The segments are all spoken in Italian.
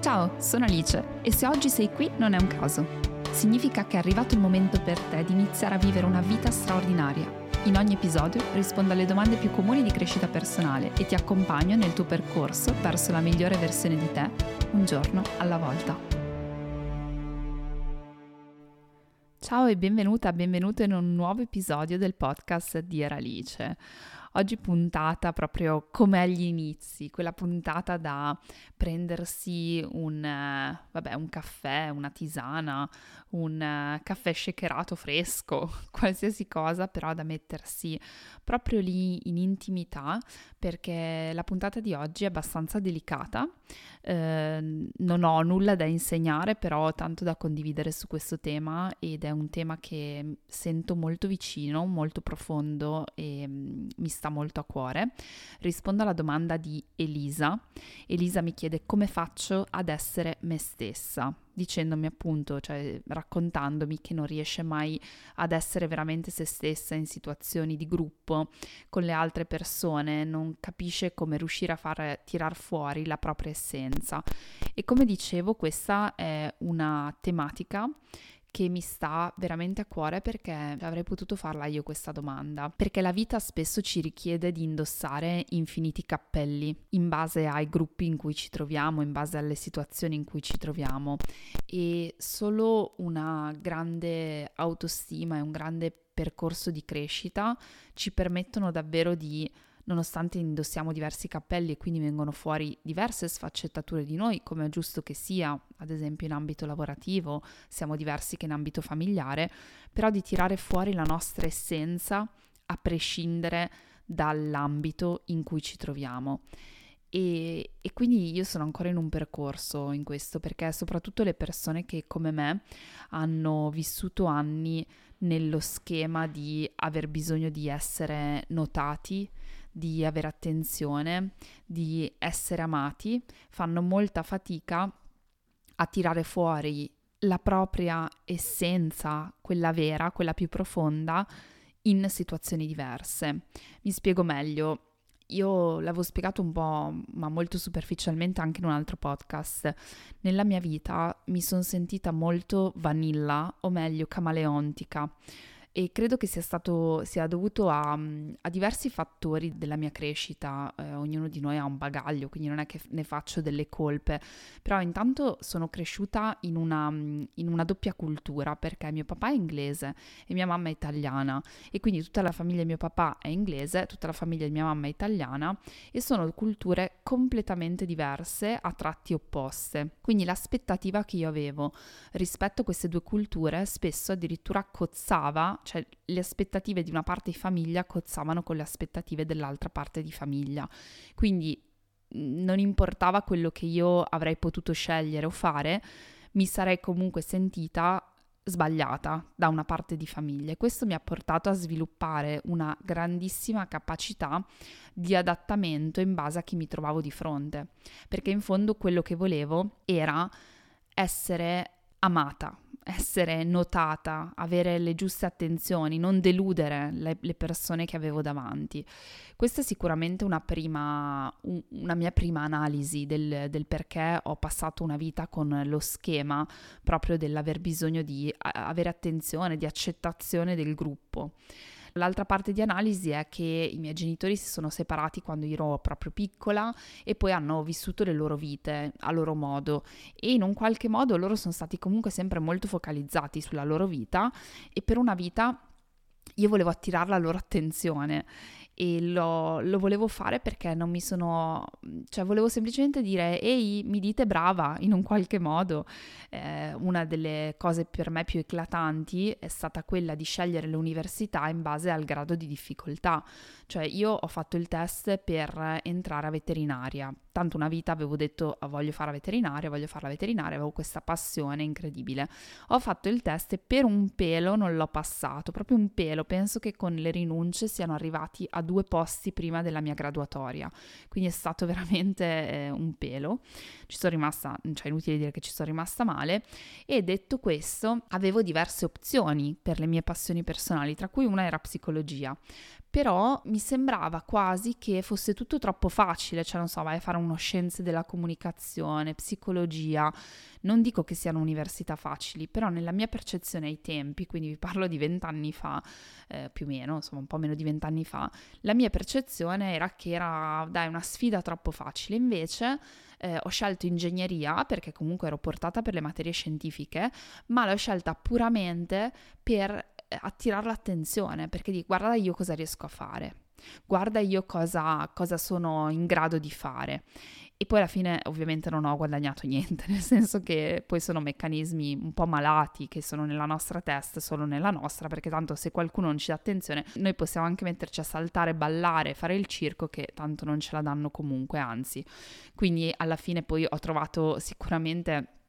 Ciao, sono Alice e se oggi sei qui non è un caso. Significa che è arrivato il momento per te di iniziare a vivere una vita straordinaria. In ogni episodio rispondo alle domande più comuni di crescita personale e ti accompagno nel tuo percorso verso la migliore versione di te, un giorno alla volta. Ciao e benvenuta, benvenuto in un nuovo episodio del podcast di Alice. Oggi puntata proprio come agli inizi, quella puntata da prendersi un, uh, vabbè, un caffè, una tisana, un uh, caffè shakerato fresco, qualsiasi cosa, però da mettersi proprio lì in intimità, perché la puntata di oggi è abbastanza delicata. Eh, non ho nulla da insegnare, però ho tanto da condividere su questo tema ed è un tema che sento molto vicino, molto profondo e mm, mi sta molto a cuore. Rispondo alla domanda di Elisa. Elisa mi chiede come faccio ad essere me stessa, dicendomi appunto, cioè raccontandomi che non riesce mai ad essere veramente se stessa in situazioni di gruppo con le altre persone, non capisce come riuscire a far tirar fuori la propria essenza. E come dicevo, questa è una tematica che mi sta veramente a cuore perché avrei potuto farla io questa domanda. Perché la vita spesso ci richiede di indossare infiniti cappelli in base ai gruppi in cui ci troviamo, in base alle situazioni in cui ci troviamo e solo una grande autostima e un grande percorso di crescita ci permettono davvero di nonostante indossiamo diversi cappelli e quindi vengono fuori diverse sfaccettature di noi, come è giusto che sia, ad esempio in ambito lavorativo, siamo diversi che in ambito familiare, però di tirare fuori la nostra essenza a prescindere dall'ambito in cui ci troviamo. E, e, quindi io sono ancora in un percorso in questo perché soprattutto le persone che come me hanno vissuto anni nello schema di aver bisogno di essere notati, di avere attenzione, di essere amati, fanno molta fatica a tirare fuori la propria essenza, quella vera, quella più profonda, in situazioni diverse. Mi spiego meglio. Io l'avevo spiegato un po', ma molto superficialmente anche in un altro podcast. Nella mia vita mi sono sentita molto vanilla, o meglio camaleontica e credo che sia stato sia dovuto a, a diversi fattori della mia crescita. Eh, ognuno di noi ha un bagaglio, quindi non è che ne faccio delle colpe, però intanto sono cresciuta in una, in una doppia cultura perché mio papà è inglese e mia mamma è italiana e quindi tutta la famiglia di mio papà è inglese, tutta la famiglia di mia mamma è italiana e sono culture completamente diverse a tratti opposte. Quindi l'aspettativa che io avevo rispetto a queste due culture spesso addirittura cozzava cioè le aspettative di una parte di famiglia cozzavano con le aspettative dell'altra parte di famiglia. Quindi non importava quello che io avrei potuto scegliere o fare, mi sarei comunque sentita sbagliata da una parte di famiglia e questo mi ha portato a sviluppare una grandissima capacità di adattamento in base a chi mi trovavo di fronte, perché in fondo quello che volevo era essere amata, essere notata, avere le giuste attenzioni, non deludere le, le persone che avevo davanti. Questa è sicuramente una, prima, un, una mia prima analisi del, del, perché ho passato una vita con lo schema proprio dell'aver bisogno di avere attenzione, di accettazione del gruppo. L'altra parte di analisi è che i miei genitori si sono separati quando ero proprio piccola e poi hanno vissuto le loro vite a loro modo. E in un qualche modo loro sono stati comunque sempre molto focalizzati sulla loro vita e per una vita io volevo attirare la loro attenzione e lo, lo, volevo fare perché non mi sono, cioè volevo semplicemente dire ehi mi dite brava in un qualche modo. Eh, una delle cose per me più eclatanti è stata quella di scegliere l'università in base al grado di difficoltà, cioè io ho fatto il test per entrare a veterinaria, tanto una vita avevo detto ah, voglio fare la veterinaria, voglio fare la veterinaria, avevo questa passione incredibile. Ho fatto il test e per un pelo non l'ho passato, proprio un pelo, penso che con le rinunce siano arrivati a due posti prima della mia graduatoria, quindi è stato veramente eh, un pelo. Ci sono rimasta, cioè inutile dire che ci sono rimasta male. E detto questo avevo diverse opzioni per le mie passioni personali, tra cui una era psicologia però mi sembrava quasi che fosse tutto troppo facile, cioè non so, vai a fare uno scienze della comunicazione, psicologia, non dico che siano università facili, però nella mia percezione ai tempi, quindi vi parlo di vent'anni fa, eh, più o meno, insomma un po' meno di vent'anni fa, la mia percezione era che era, dai, una sfida troppo facile, invece... Eh, ho scelto ingegneria perché comunque ero portata per le materie scientifiche, ma l'ho scelta puramente per attirare l'attenzione, perché di guarda io cosa riesco a fare, guarda io cosa, cosa sono in grado di fare. E poi alla fine ovviamente non ho guadagnato niente, nel senso che poi sono meccanismi un po' malati che sono nella nostra testa, solo nella nostra, perché tanto se qualcuno non ci dà attenzione, noi possiamo anche metterci a saltare, ballare, fare il circo che tanto non ce la danno comunque, anzi. Quindi alla fine poi ho trovato sicuramente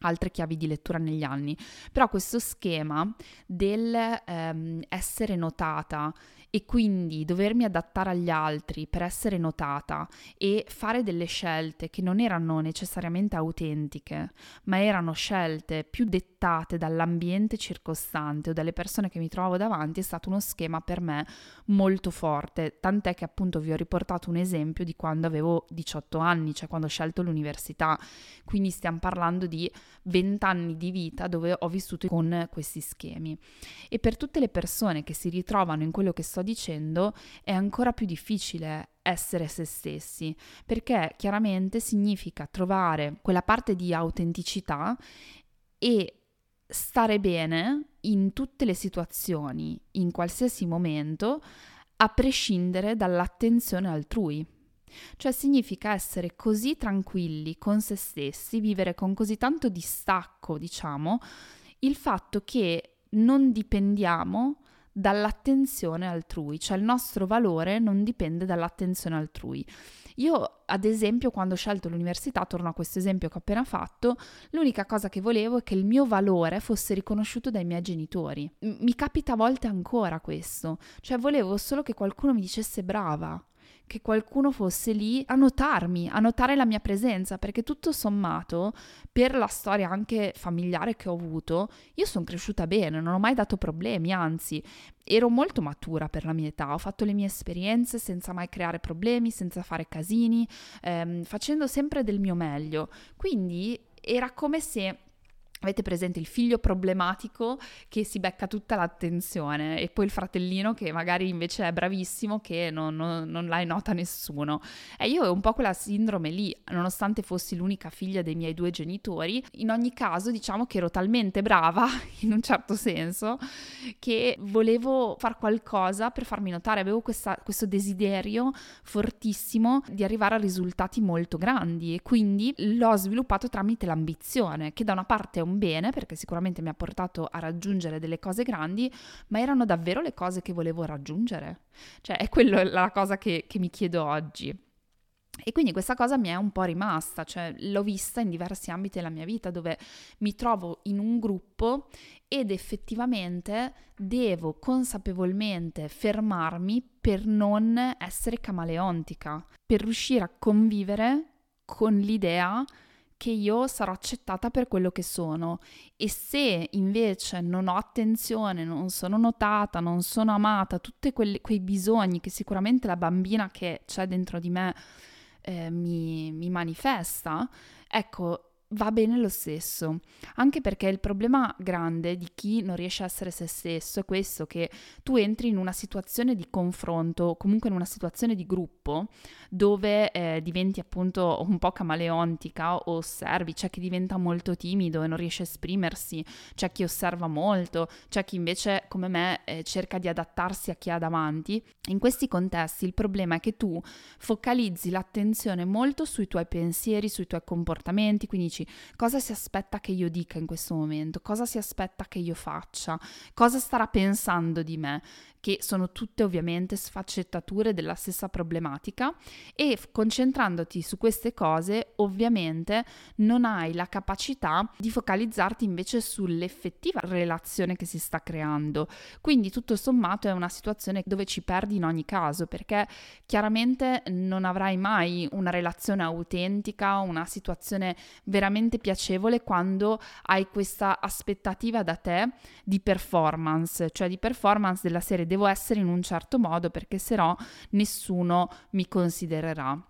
altre chiavi di lettura negli anni, però questo schema del ehm, essere notata e quindi dovermi adattare agli altri per essere notata e fare delle scelte che non erano necessariamente autentiche, ma erano scelte più dettate dall'ambiente circostante o dalle persone che mi trovo davanti, è stato uno schema per me molto forte, tant'è che appunto vi ho riportato un esempio di quando avevo 18 anni, cioè quando ho scelto l'università, quindi stiamo parlando di 20 anni di vita dove ho vissuto con questi schemi. E per tutte le persone che si ritrovano in quello che sto dicendo è ancora più difficile essere se stessi, perché chiaramente significa trovare quella parte di autenticità e stare bene in tutte le situazioni, in qualsiasi momento, a prescindere dall'attenzione altrui. Cioè significa essere così tranquilli con se stessi, vivere con così tanto distacco, diciamo, il fatto che non dipendiamo dall'attenzione altrui, cioè il nostro valore non dipende dall'attenzione altrui. Io, ad esempio, quando ho scelto l'università, torno a questo esempio che ho appena fatto, l'unica cosa che volevo è che il mio valore fosse riconosciuto dai miei genitori. Mi capita a volte ancora questo, cioè volevo solo che qualcuno mi dicesse brava, che qualcuno fosse lì a notarmi, a notare la mia presenza, perché tutto sommato, per la storia anche familiare che ho avuto, io sono cresciuta bene, non ho mai dato problemi, anzi, ero molto matura per la mia età, ho fatto le mie esperienze senza mai creare problemi, senza fare casini, ehm, facendo sempre del mio meglio. Quindi era come se Avete presente il figlio problematico che si becca tutta l'attenzione e poi il fratellino che magari invece è bravissimo che non, non, non la nota nessuno. E io ho un po' quella sindrome lì, nonostante fossi l'unica figlia dei miei due genitori, in ogni caso diciamo che ero talmente brava, in un certo senso, che volevo fare qualcosa per farmi notare, avevo questa, questo desiderio fortissimo di arrivare a risultati molto grandi e quindi l'ho sviluppato tramite l'ambizione, che da una parte è un bene perché sicuramente mi ha portato a raggiungere delle cose grandi, ma erano davvero le cose che volevo raggiungere. Cioè è quella la cosa che, che mi chiedo oggi. E quindi questa cosa mi è un po' rimasta, cioè l'ho vista in diversi ambiti della mia vita dove mi trovo in un gruppo ed effettivamente devo consapevolmente fermarmi per non essere camaleontica, per riuscire a convivere con l'idea che io sarò accettata per quello che sono. E se invece non ho attenzione, non sono notata, non sono amata, tutti quei bisogni che sicuramente la bambina che c'è dentro di me eh, mi, mi manifesta, ecco, va bene lo stesso, anche perché il problema grande di chi non riesce a essere se stesso è questo che tu entri in una situazione di confronto, comunque in una situazione di gruppo, dove eh, diventi appunto un po' camaleontica o osservi, c'è chi diventa molto timido e non riesce a esprimersi, c'è chi osserva molto, c'è chi invece come me eh, cerca di adattarsi a chi ha davanti. In questi contesti il problema è che tu focalizzi l'attenzione molto sui tuoi pensieri, sui tuoi comportamenti, quindi dici cosa si aspetta che io dica in questo momento, cosa si aspetta che io faccia, cosa starà pensando di me, che sono tutte ovviamente sfaccettature della stessa problematica e concentrandoti su queste cose ovviamente non hai la capacità di focalizzarti invece sull'effettiva relazione che si sta creando. Quindi tutto sommato è una situazione dove ci perdi in ogni caso perché chiaramente non avrai mai una relazione autentica, una situazione veramente piacevole quando hai questa aspettativa da te di performance, cioè di performance della serie devo devo essere in un certo modo perché se no nessuno mi considererà.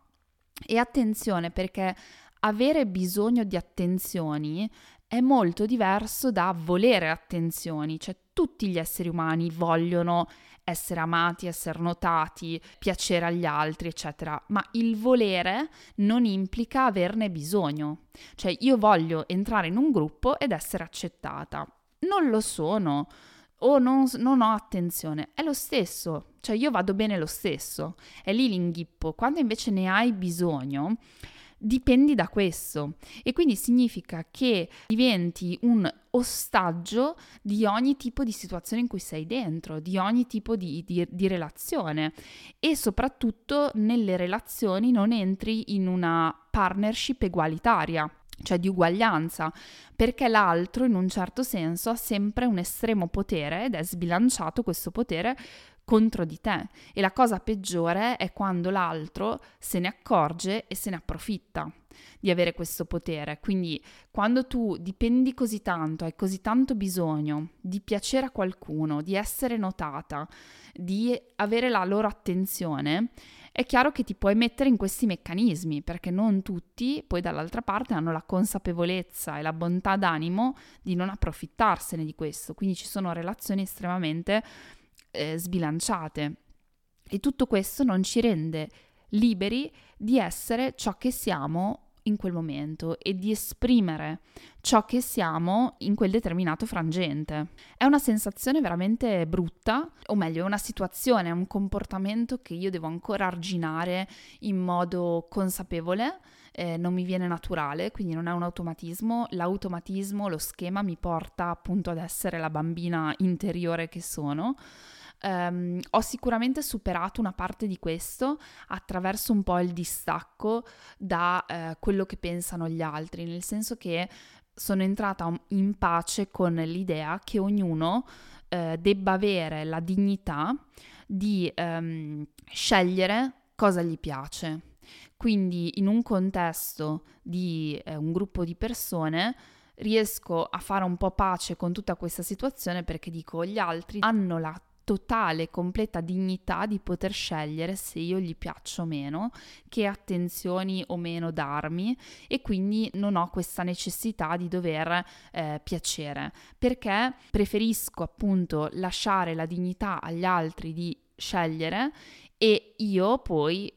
E attenzione perché avere bisogno di attenzioni è molto diverso da volere attenzioni, cioè tutti gli esseri umani vogliono essere amati, essere notati, piacere agli altri, eccetera, ma il volere non implica averne bisogno. Cioè io voglio entrare in un gruppo ed essere accettata. Non lo sono o non, non, ho attenzione, è lo stesso, cioè io vado bene lo stesso, è lì l'inghippo, quando invece ne hai bisogno dipendi da questo. E quindi significa che diventi un ostaggio di ogni tipo di situazione in cui sei dentro, di ogni tipo di, di, di relazione. E soprattutto nelle relazioni non entri in una partnership egualitaria cioè di uguaglianza, perché l'altro in un certo senso ha sempre un estremo potere ed è sbilanciato questo potere contro di te e la cosa peggiore è quando l'altro se ne accorge e se ne approfitta di avere questo potere. Quindi quando tu dipendi così tanto, hai così tanto bisogno di piacere a qualcuno, di essere notata, di avere la loro attenzione, è chiaro che ti puoi mettere in questi meccanismi, perché non tutti poi dall'altra parte hanno la consapevolezza e la bontà d'animo di non approfittarsene di questo. Quindi ci sono relazioni estremamente eh, sbilanciate. E tutto questo non ci rende liberi di essere ciò che siamo in quel momento e di esprimere ciò che siamo in quel determinato frangente. È una sensazione veramente brutta, o meglio, è una situazione, è un comportamento che io devo ancora arginare in modo consapevole. Eh, non mi viene naturale, quindi non è un automatismo. L'automatismo, lo schema mi porta appunto ad essere la bambina interiore che sono. Um, ho sicuramente superato una parte di questo attraverso un po' il distacco da uh, quello che pensano gli altri, nel senso che sono entrata in pace con l'idea che ognuno uh, debba avere la dignità di um, scegliere cosa gli piace. Quindi in un contesto di eh, un gruppo di persone riesco a fare un po' pace con tutta questa situazione perché dico gli altri hanno la totale e completa dignità di poter scegliere se io gli piaccio o meno, che attenzioni o meno darmi e quindi non ho questa necessità di dover eh, piacere, perché preferisco appunto lasciare la dignità agli altri di scegliere e io poi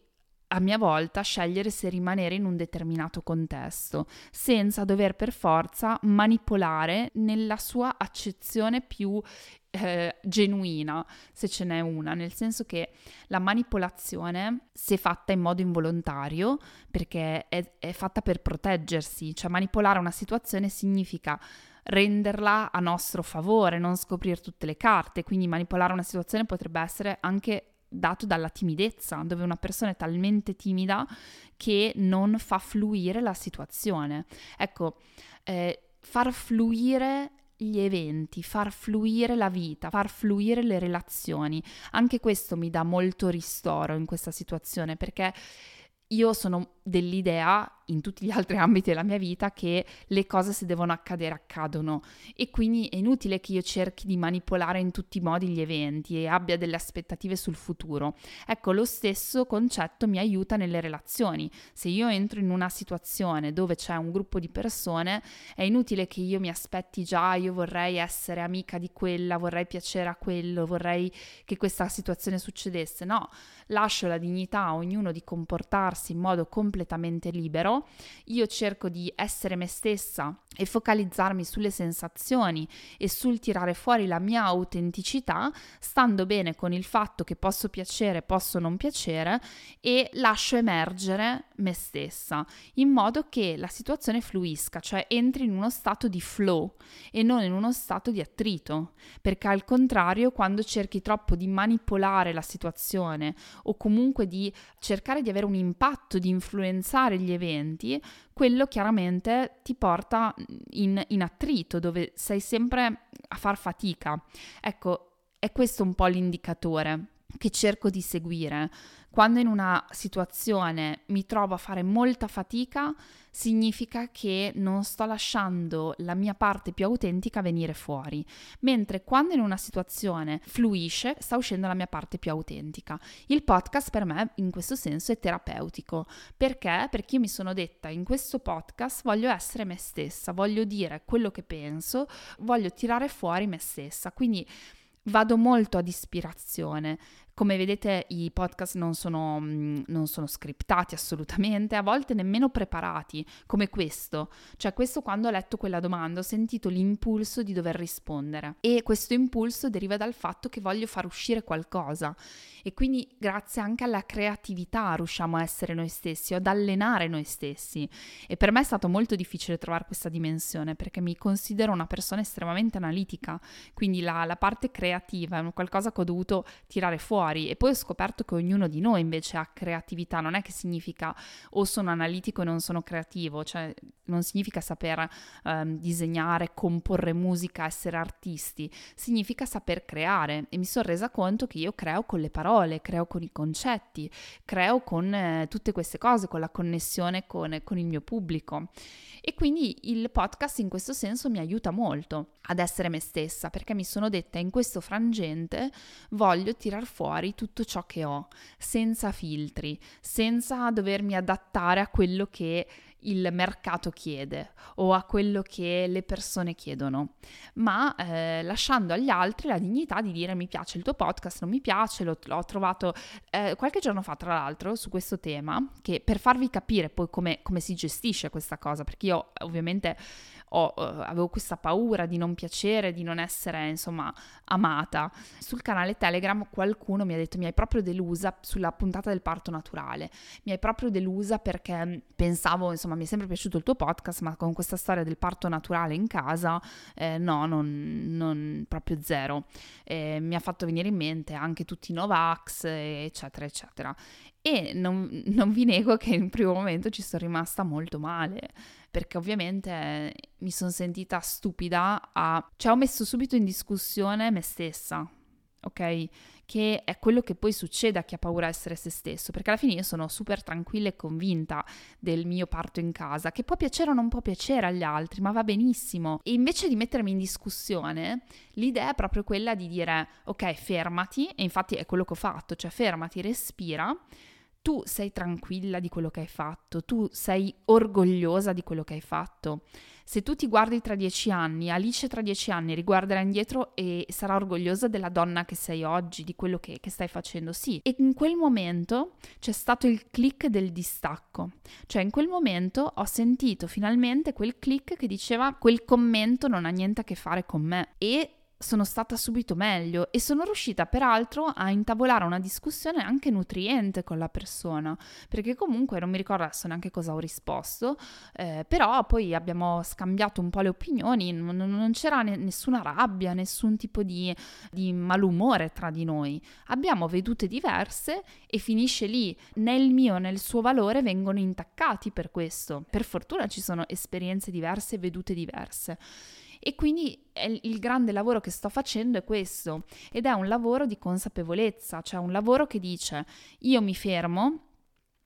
a mia volta scegliere se rimanere in un determinato contesto, senza dover per forza manipolare nella sua accezione più eh, genuina, se ce n'è una, nel senso che la manipolazione, se fatta in modo involontario, perché è, è fatta per proteggersi, cioè manipolare una situazione significa renderla a nostro favore, non scoprire tutte le carte, quindi manipolare una situazione potrebbe essere anche dato dalla timidezza, dove una persona è talmente timida che non fa fluire la situazione. Ecco, eh, far fluire gli eventi, far fluire la vita, far fluire le relazioni. Anche questo mi dà molto ristoro in questa situazione perché io sono dell'idea in tutti gli altri ambiti della mia vita che le cose se devono accadere accadono e quindi è inutile che io cerchi di manipolare in tutti i modi gli eventi e abbia delle aspettative sul futuro. Ecco, lo stesso concetto mi aiuta nelle relazioni. Se io entro in una situazione dove c'è un gruppo di persone, è inutile che io mi aspetti già, io vorrei essere amica di quella, vorrei piacere a quello, vorrei che questa situazione succedesse. No, lascio la dignità a ognuno di comportarsi in modo completamente libero, io cerco di essere me stessa e focalizzarmi sulle sensazioni e sul tirare fuori la mia autenticità, stando bene con il fatto che posso piacere, posso non piacere e lascio emergere me stessa, in modo che la situazione fluisca, cioè entri in uno stato di flow e non in uno stato di attrito, perché al contrario quando cerchi troppo di manipolare la situazione o comunque di cercare di avere un impatto, di influenzare gli eventi, quello chiaramente ti porta in, in attrito, dove sei sempre a far fatica. Ecco, è questo un po' l'indicatore che cerco di seguire. Quando in una situazione mi trovo a fare molta fatica, significa che non sto lasciando la mia parte più autentica venire fuori, mentre quando in una situazione fluisce, sta uscendo la mia parte più autentica. Il podcast per me in questo senso è terapeutico, perché? Perché io mi sono detta in questo podcast voglio essere me stessa, voglio dire quello che penso, voglio tirare fuori me stessa. Quindi vado molto ad ispirazione. Come vedete i podcast non sono, mm, non sono, scriptati assolutamente, a volte nemmeno preparati, come questo. Cioè questo quando ho letto quella domanda ho sentito l'impulso di dover rispondere e questo impulso deriva dal fatto che voglio far uscire qualcosa e quindi grazie anche alla creatività riusciamo a essere noi stessi ad allenare noi stessi. E per me è stato molto difficile trovare questa dimensione perché mi considero una persona estremamente analitica, quindi la, la parte creativa è qualcosa che ho dovuto tirare fuori e poi ho scoperto che ognuno di noi invece ha creatività, non è che significa o sono analitico e non sono creativo, cioè non significa saper um, disegnare, comporre musica, essere artisti, significa saper creare e mi sono resa conto che io creo con le parole, creo con i concetti, creo con eh, tutte queste cose, con la connessione con, con il mio pubblico. E quindi il podcast in questo senso mi aiuta molto ad essere me stessa, perché mi sono detta in questo frangente voglio tirar fuori tutto ciò che ho, senza filtri, senza dovermi adattare a quello che il mercato chiede o a quello che le persone chiedono, ma eh, lasciando agli altri la dignità di dire mi piace il tuo podcast, non mi piace, l'ho, l'ho trovato eh, qualche giorno fa tra l'altro su questo tema, che per farvi capire poi come, come si gestisce questa cosa, perché io ovviamente ho, uh, avevo questa paura di non piacere, di non essere insomma amata. Sul canale Telegram qualcuno mi ha detto mi hai proprio delusa sulla puntata del parto naturale, mi hai proprio delusa perché mm, pensavo insomma mi è sempre piaciuto il tuo podcast ma con questa storia del parto naturale in casa eh, no, non, non, proprio zero. Eh, mi ha fatto venire in mente anche tutti i Novax eccetera eccetera e non, non vi nego che in primo momento ci sono rimasta molto male perché ovviamente mi sono sentita stupida a... cioè ho messo subito in discussione me stessa, ok? Che è quello che poi succede a chi ha paura di essere se stesso, perché alla fine io sono super tranquilla e convinta del mio parto in casa, che può piacere o non può piacere agli altri, ma va benissimo. E invece di mettermi in discussione, l'idea è proprio quella di dire, ok, fermati, e infatti è quello che ho fatto, cioè fermati, respira tu sei tranquilla di quello che hai fatto, tu sei orgogliosa di quello che hai fatto. Se tu ti guardi tra dieci anni, Alice tra dieci anni riguarderà indietro e sarà orgogliosa della donna che sei oggi, di quello che, che stai facendo, sì. E in quel momento c'è stato il click del distacco, cioè in quel momento ho sentito finalmente quel click che diceva quel commento non ha niente a che fare con me e sono stata subito meglio e sono riuscita peraltro a intavolare una discussione anche nutriente con la persona, perché comunque non mi ricordo adesso neanche cosa ho risposto, eh, però poi abbiamo scambiato un po' le opinioni, non, non c'era ne, nessuna rabbia, nessun tipo di, di malumore tra di noi, abbiamo vedute diverse e finisce lì, né il mio né il suo valore vengono intaccati per questo, per fortuna ci sono esperienze diverse e vedute diverse. E quindi il grande lavoro che sto facendo è questo ed è un lavoro di consapevolezza, cioè un lavoro che dice io mi fermo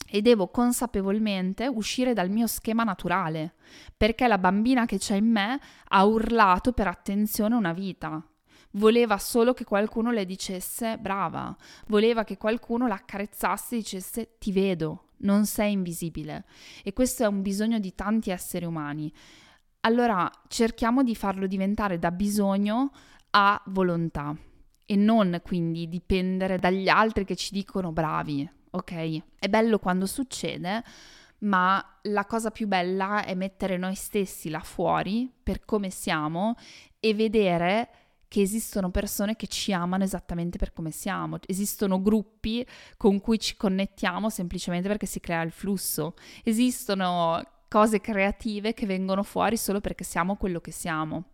e devo consapevolmente uscire dal mio schema naturale, perché la bambina che c'è in me ha urlato per attenzione una vita. Voleva solo che qualcuno le dicesse brava, voleva che qualcuno la accarezzasse e dicesse ti vedo, non sei invisibile. E questo è un bisogno di tanti esseri umani allora cerchiamo di farlo diventare da bisogno a volontà e non quindi dipendere dagli altri che ci dicono bravi, ok? È bello quando succede, ma la cosa più bella è mettere noi stessi là fuori per come siamo e vedere che esistono persone che ci amano esattamente per come siamo, esistono gruppi con cui ci connettiamo semplicemente perché si crea il flusso, esistono cose creative che vengono fuori solo perché siamo quello che siamo.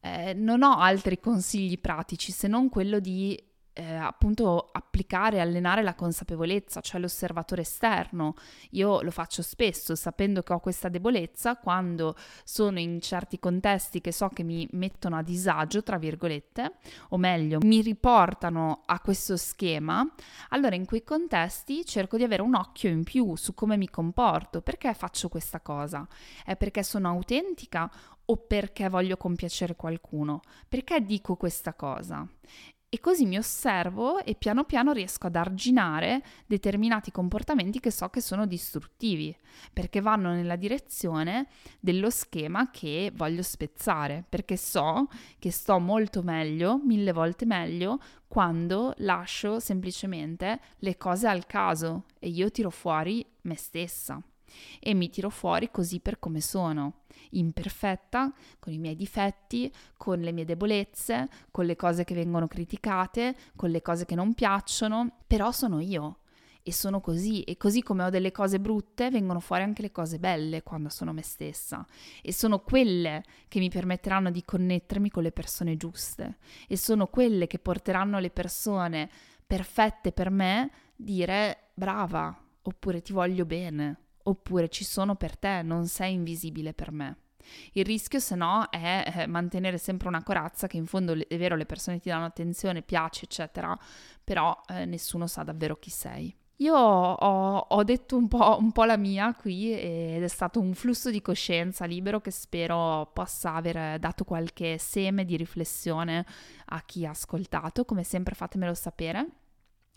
Eh, non ho altri consigli pratici se non quello di eh, appunto applicare, allenare la consapevolezza, cioè l'osservatore esterno. Io lo faccio spesso sapendo che ho questa debolezza quando sono in certi contesti che so che mi mettono a disagio, tra virgolette, o meglio, mi riportano a questo schema, allora in quei contesti cerco di avere un occhio in più su come mi comporto, perché faccio questa cosa? È perché sono autentica o perché voglio compiacere qualcuno? Perché dico questa cosa? E così mi osservo e piano piano riesco ad arginare determinati comportamenti che so che sono distruttivi, perché vanno nella direzione dello schema che voglio spezzare, perché so che sto molto meglio, mille volte meglio, quando lascio semplicemente le cose al caso e io tiro fuori me stessa e mi tiro fuori così per come sono, imperfetta, con i miei difetti, con le mie debolezze, con le cose che vengono criticate, con le cose che non piacciono, però sono io e sono così e così come ho delle cose brutte vengono fuori anche le cose belle quando sono me stessa e sono quelle che mi permetteranno di connettermi con le persone giuste e sono quelle che porteranno le persone perfette per me dire brava oppure ti voglio bene oppure ci sono per te, non sei invisibile per me. Il rischio, se no, è eh, mantenere sempre una corazza che in fondo è vero, le persone ti danno attenzione, piace, eccetera, però eh, nessuno sa davvero chi sei. Io ho, ho detto un po', un po', la mia qui ed è stato un flusso di coscienza libero che spero possa aver dato qualche seme di riflessione a chi ha ascoltato. Come sempre fatemelo sapere.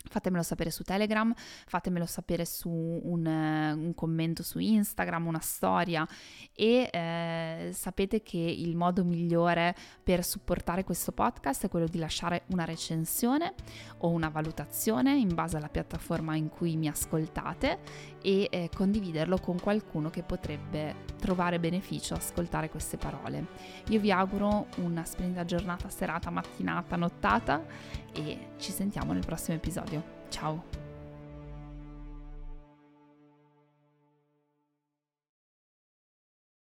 Fatemelo sapere su Telegram, fatemelo sapere su un, un commento su Instagram, una storia e eh, sapete che il modo migliore per supportare questo podcast è quello di lasciare una recensione o una valutazione in base alla piattaforma in cui mi ascoltate e eh, condividerlo con qualcuno che potrebbe trovare beneficio ascoltare queste parole. Io vi auguro una splendida giornata, serata, mattinata, nottata e ci sentiamo nel prossimo episodio. Ciao!